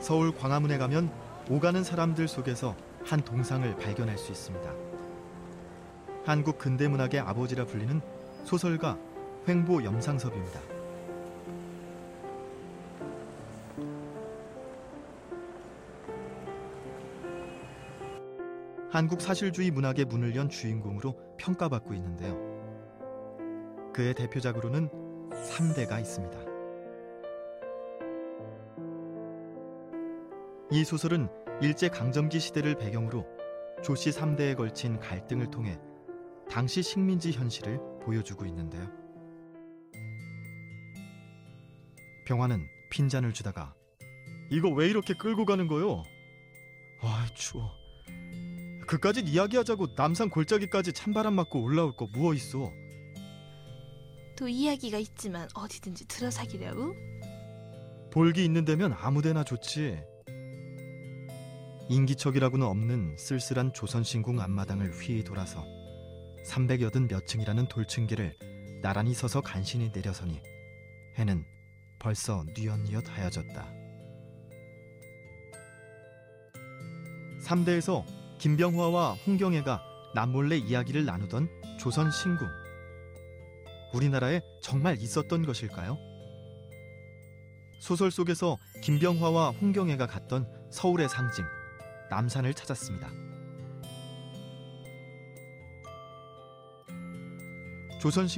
서울 광화문에 가면 오가는 사람들 속에서 한 동상을 발견할 수 있습니다. 한국 근대문학의 아버지라 불리는 소설가 횡보 염상섭입니다. 한국 사실주의 문학의 문을 연 주인공으로 평가받고 있는데요. 그의 대표작으로는 3대가 있습니다. 이 소설은 일제 강점기 시대를 배경으로 조씨 3대에 걸친 갈등을 통해 당시 식민지 현실을 보여주고 있는데요. 병화는 핀잔을 주다가 이거 왜 이렇게 끌고 가는 거요? 아 추워. 그까짓 이야기하자고 남산 골짜기까지 찬바람 맞고 올라올 거 무어 있어. 또 이야기가 있지만 어디든지 들어사기라고? 볼기 있는 데면 아무데나 좋지. 인기척이라고는 없는 쓸쓸한 조선신궁 앞마당을 휘 돌아서 380 몇 층이라는 돌층계를 나란히 서서 간신히 내려서니 해는 벌써 뉘엿뉘엿 하여졌다. 3대에서 김병화와 홍경애가 남몰래 이야기를 나누던 조선신궁. 우리나라에 정말 있었던 것일까요? 소설 속에서 김병화와 홍경애가 갔던 서울의 상징 남산을 찾았습니다. 조선신